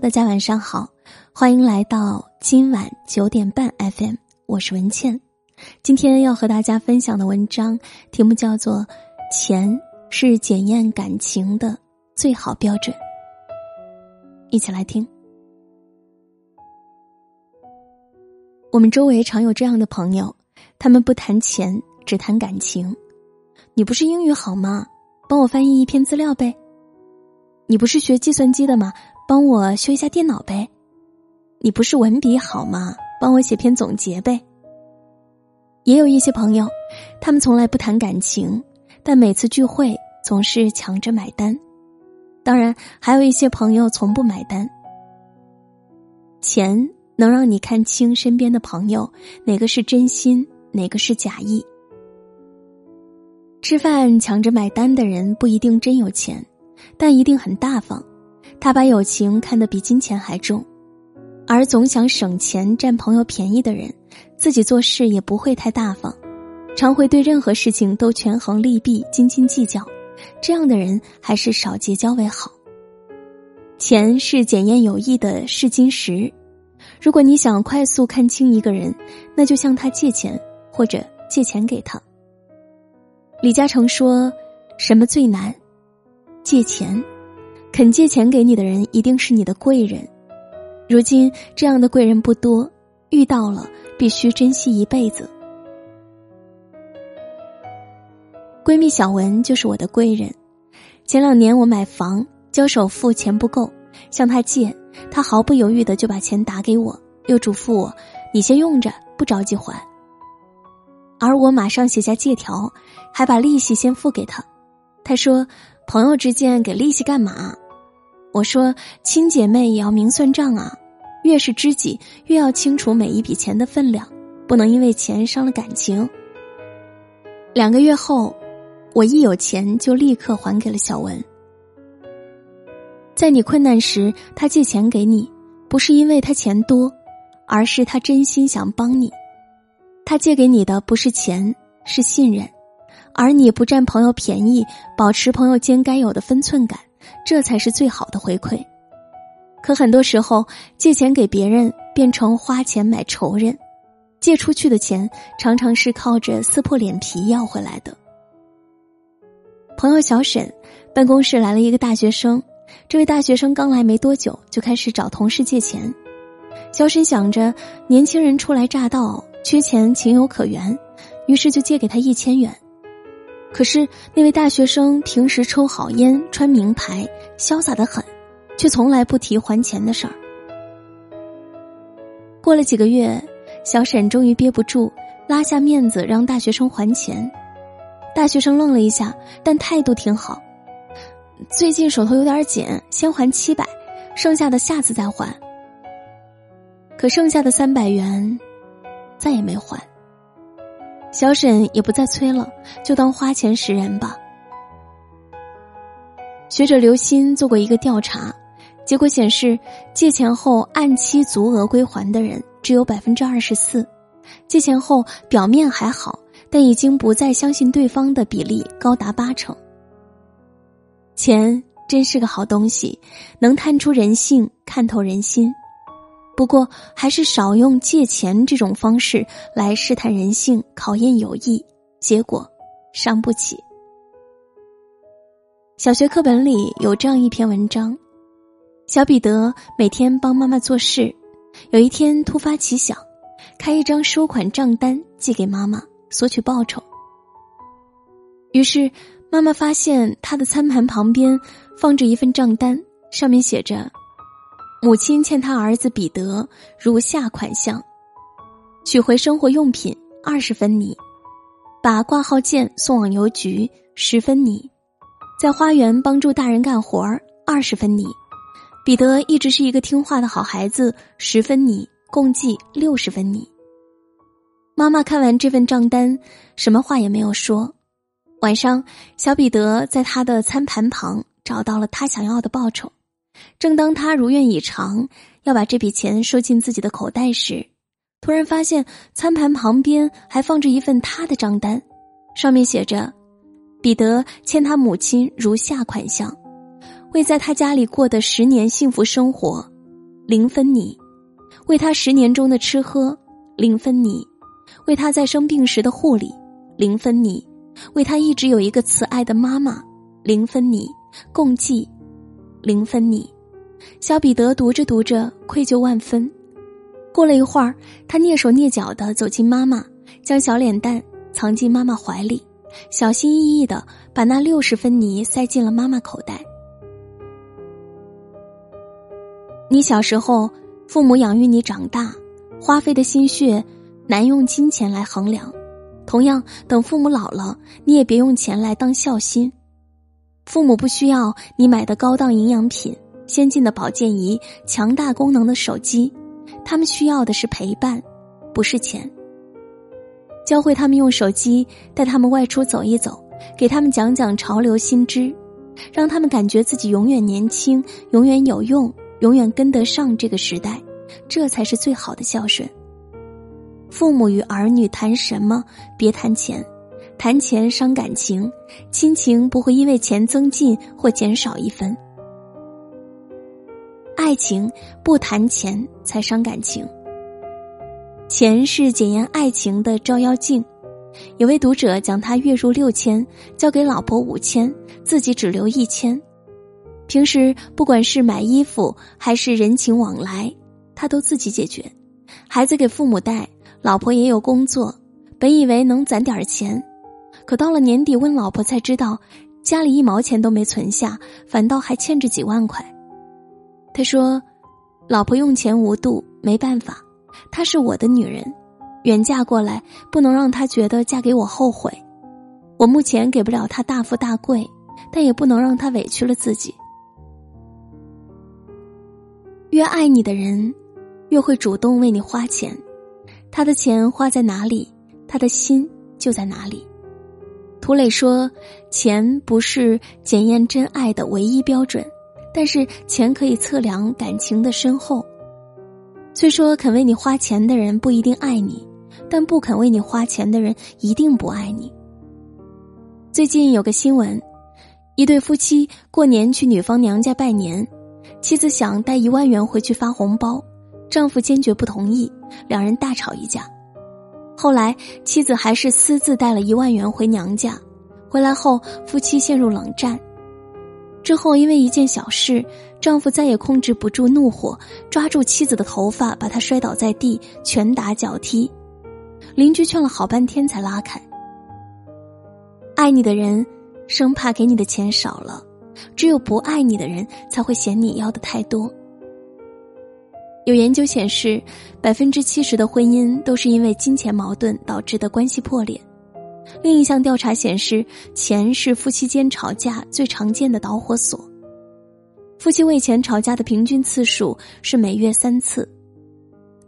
大家晚上好，欢迎来到今晚九点半 FM，我是文倩。今天要和大家分享的文章题目叫做《钱是检验感情的最好标准》，一起来听。我们周围常有这样的朋友，他们不谈钱，只谈感情。你不是英语好吗？帮我翻译一篇资料呗。你不是学计算机的吗？帮我修一下电脑呗。你不是文笔好吗？帮我写篇总结呗。也有一些朋友，他们从来不谈感情，但每次聚会总是抢着买单。当然，还有一些朋友从不买单。钱能让你看清身边的朋友哪个是真心，哪个是假意。吃饭抢着买单的人不一定真有钱，但一定很大方。他把友情看得比金钱还重。而总想省钱占朋友便宜的人，自己做事也不会太大方，常会对任何事情都权衡利弊、斤斤计较。这样的人还是少结交为好。钱是检验友谊的试金石，如果你想快速看清一个人，那就向他借钱或者借钱给他。李嘉诚说：“什么最难？借钱。肯借钱给你的人，一定是你的贵人。”如今这样的贵人不多，遇到了必须珍惜一辈子。闺蜜小文就是我的贵人。前两年我买房交首付钱不够，向她借，她毫不犹豫的就把钱打给我，又嘱咐我：“你先用着，不着急还。”而我马上写下借条，还把利息先付给他。他说：“朋友之间给利息干嘛？”我说：“亲姐妹也要明算账啊，越是知己，越要清楚每一笔钱的分量，不能因为钱伤了感情。”两个月后，我一有钱就立刻还给了小文。在你困难时，他借钱给你，不是因为他钱多，而是他真心想帮你。他借给你的不是钱，是信任，而你不占朋友便宜，保持朋友间该有的分寸感。这才是最好的回馈，可很多时候借钱给别人变成花钱买仇人，借出去的钱常常是靠着撕破脸皮要回来的。朋友小沈，办公室来了一个大学生，这位大学生刚来没多久就开始找同事借钱，小沈想着年轻人初来乍到，缺钱情有可原，于是就借给他一千元。可是那位大学生平时抽好烟、穿名牌、潇洒的很，却从来不提还钱的事儿。过了几个月，小沈终于憋不住，拉下面子让大学生还钱。大学生愣了一下，但态度挺好。最近手头有点紧，先还七百，剩下的下次再还。可剩下的三百元，再也没还。小沈也不再催了，就当花钱识人吧。学者刘鑫做过一个调查，结果显示，借钱后按期足额归还的人只有百分之二十四，借钱后表面还好，但已经不再相信对方的比例高达八成。钱真是个好东西，能探出人性，看透人心。不过，还是少用借钱这种方式来试探人性、考验友谊，结果伤不起。小学课本里有这样一篇文章：小彼得每天帮妈妈做事，有一天突发奇想，开一张收款账单寄给妈妈，索取报酬。于是，妈妈发现他的餐盘旁边放着一份账单，上面写着。母亲欠他儿子彼得如下款项：取回生活用品二十分尼，把挂号件送往邮局十分尼，在花园帮助大人干活儿二十分尼。彼得一直是一个听话的好孩子，十分尼，共计六十分尼。妈妈看完这份账单，什么话也没有说。晚上，小彼得在他的餐盘旁找到了他想要的报酬。正当他如愿以偿要把这笔钱收进自己的口袋时，突然发现餐盘旁边还放着一份他的账单，上面写着：“彼得欠他母亲如下款项，为在他家里过的十年幸福生活零分你；为他十年中的吃喝，零分你；为他在生病时的护理，零分你；为他一直有一个慈爱的妈妈，零分你；共计，零分你。小彼得读着读着，愧疚万分。过了一会儿，他蹑手蹑脚的走进妈妈，将小脸蛋藏进妈妈怀里，小心翼翼的把那六十分泥塞进了妈妈口袋。你小时候，父母养育你长大，花费的心血难用金钱来衡量。同样，等父母老了，你也别用钱来当孝心。父母不需要你买的高档营养品。先进的保健仪，强大功能的手机，他们需要的是陪伴，不是钱。教会他们用手机，带他们外出走一走，给他们讲讲潮流新知，让他们感觉自己永远年轻，永远有用，永远跟得上这个时代，这才是最好的孝顺。父母与儿女谈什么？别谈钱，谈钱伤感情，亲情不会因为钱增进或减少一分。爱情不谈钱才伤感情。钱是检验爱情的照妖镜。有位读者讲，他月入六千，交给老婆五千，自己只留一千。平时不管是买衣服还是人情往来，他都自己解决。孩子给父母带，老婆也有工作。本以为能攒点钱，可到了年底问老婆才知道，家里一毛钱都没存下，反倒还欠着几万块。他说：“老婆用钱无度，没办法，她是我的女人，远嫁过来，不能让她觉得嫁给我后悔。我目前给不了她大富大贵，但也不能让她委屈了自己。越爱你的人，越会主动为你花钱，他的钱花在哪里，他的心就在哪里。”涂磊说：“钱不是检验真爱的唯一标准。”但是钱可以测量感情的深厚。虽说肯为你花钱的人不一定爱你，但不肯为你花钱的人一定不爱你。最近有个新闻，一对夫妻过年去女方娘家拜年，妻子想带一万元回去发红包，丈夫坚决不同意，两人大吵一架。后来妻子还是私自带了一万元回娘家，回来后夫妻陷入冷战。之后，因为一件小事，丈夫再也控制不住怒火，抓住妻子的头发，把她摔倒在地，拳打脚踢。邻居劝了好半天才拉开。爱你的人，生怕给你的钱少了；只有不爱你的人，才会嫌你要的太多。有研究显示，百分之七十的婚姻都是因为金钱矛盾导致的关系破裂。另一项调查显示，钱是夫妻间吵架最常见的导火索。夫妻为钱吵架的平均次数是每月三次。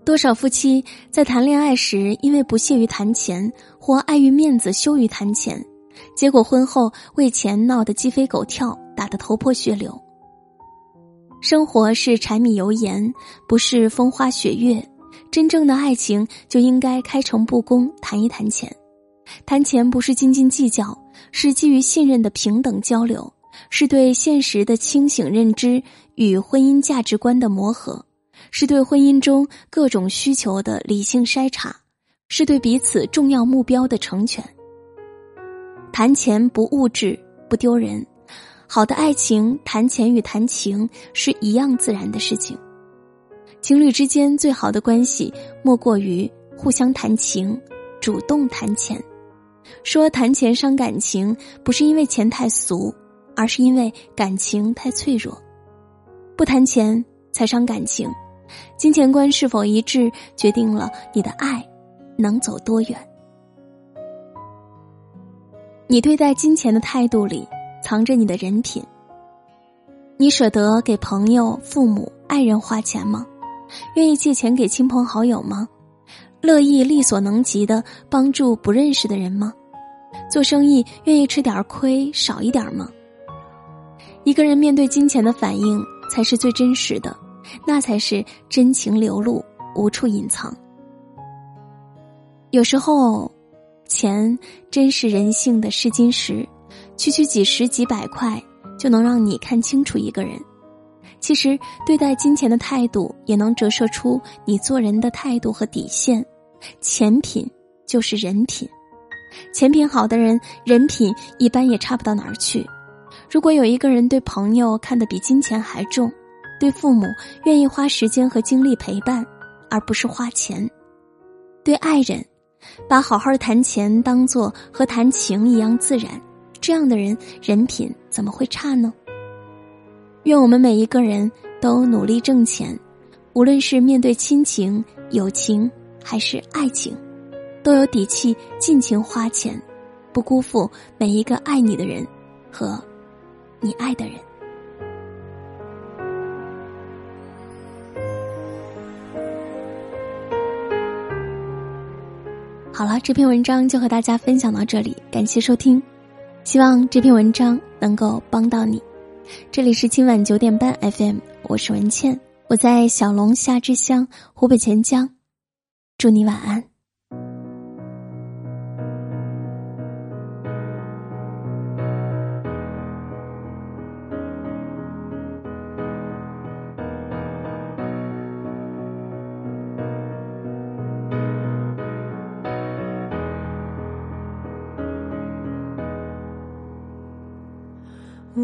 多少夫妻在谈恋爱时因为不屑于谈钱，或碍于面子羞于谈钱，结果婚后为钱闹得鸡飞狗跳，打得头破血流。生活是柴米油盐，不是风花雪月。真正的爱情就应该开诚布公谈一谈钱。谈钱不是斤斤计较，是基于信任的平等交流，是对现实的清醒认知与婚姻价值观的磨合，是对婚姻中各种需求的理性筛查，是对彼此重要目标的成全。谈钱不物质，不丢人，好的爱情谈钱与谈情是一样自然的事情。情侣之间最好的关系，莫过于互相谈情，主动谈钱。说谈钱伤感情，不是因为钱太俗，而是因为感情太脆弱。不谈钱才伤感情，金钱观是否一致，决定了你的爱能走多远。你对待金钱的态度里，藏着你的人品。你舍得给朋友、父母、爱人花钱吗？愿意借钱给亲朋好友吗？乐意力所能及的帮助不认识的人吗？做生意愿意吃点亏少一点吗？一个人面对金钱的反应才是最真实的，那才是真情流露，无处隐藏。有时候，钱真是人性的试金石，区区几十几百块就能让你看清楚一个人。其实，对待金钱的态度，也能折射出你做人的态度和底线。钱品就是人品，钱品好的人，人品一般也差不到哪儿去。如果有一个人对朋友看得比金钱还重，对父母愿意花时间和精力陪伴，而不是花钱；对爱人，把好好谈钱当做和谈情一样自然，这样的人人品怎么会差呢？愿我们每一个人都努力挣钱，无论是面对亲情、友情还是爱情，都有底气尽情花钱，不辜负每一个爱你的人和你爱的人。好了，这篇文章就和大家分享到这里，感谢收听，希望这篇文章能够帮到你。这里是今晚九点半 FM，我是文倩，我在小龙虾之乡湖北潜江，祝你晚安。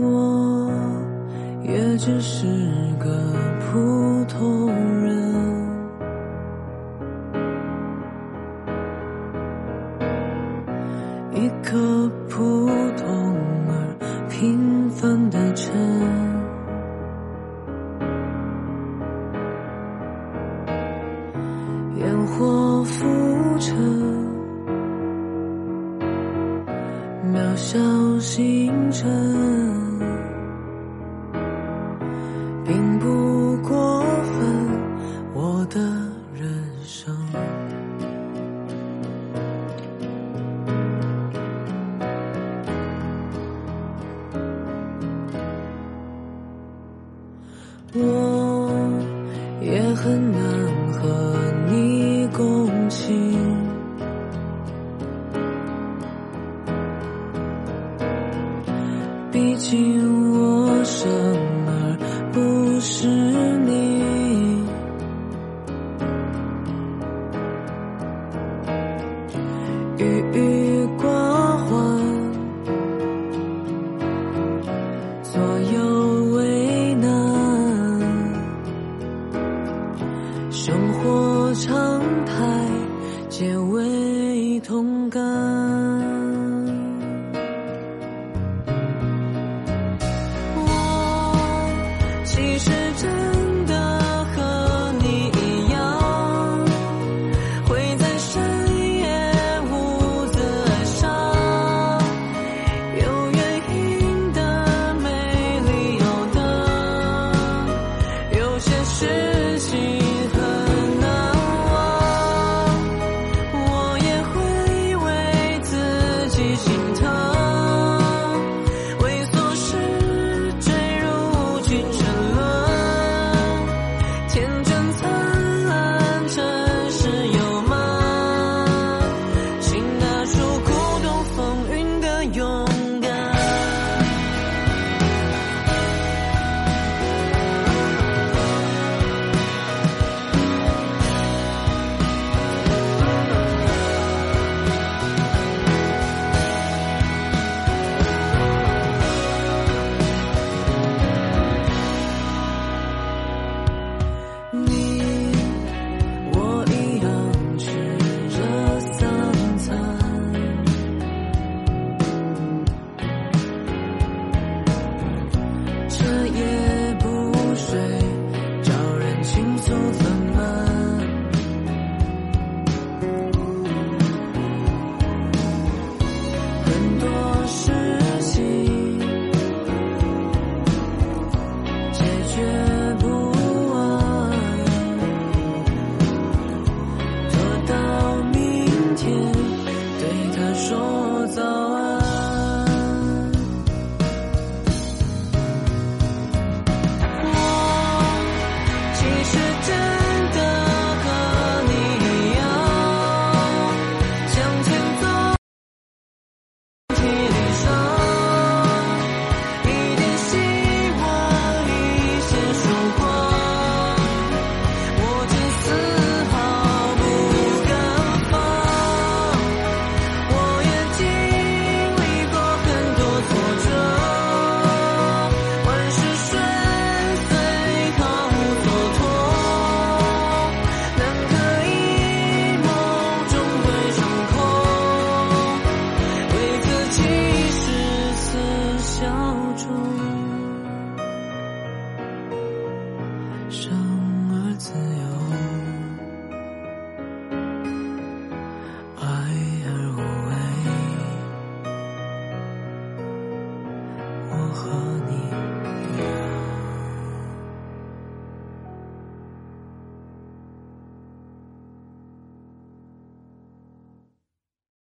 我。也只是个普通人，一颗普通而平凡的尘，烟火浮沉，渺小星辰。并不过分，我的人生。我也很难和你共情，毕竟我生。是你，郁郁寡欢，左右为难，生活常态皆为同感。Jesus.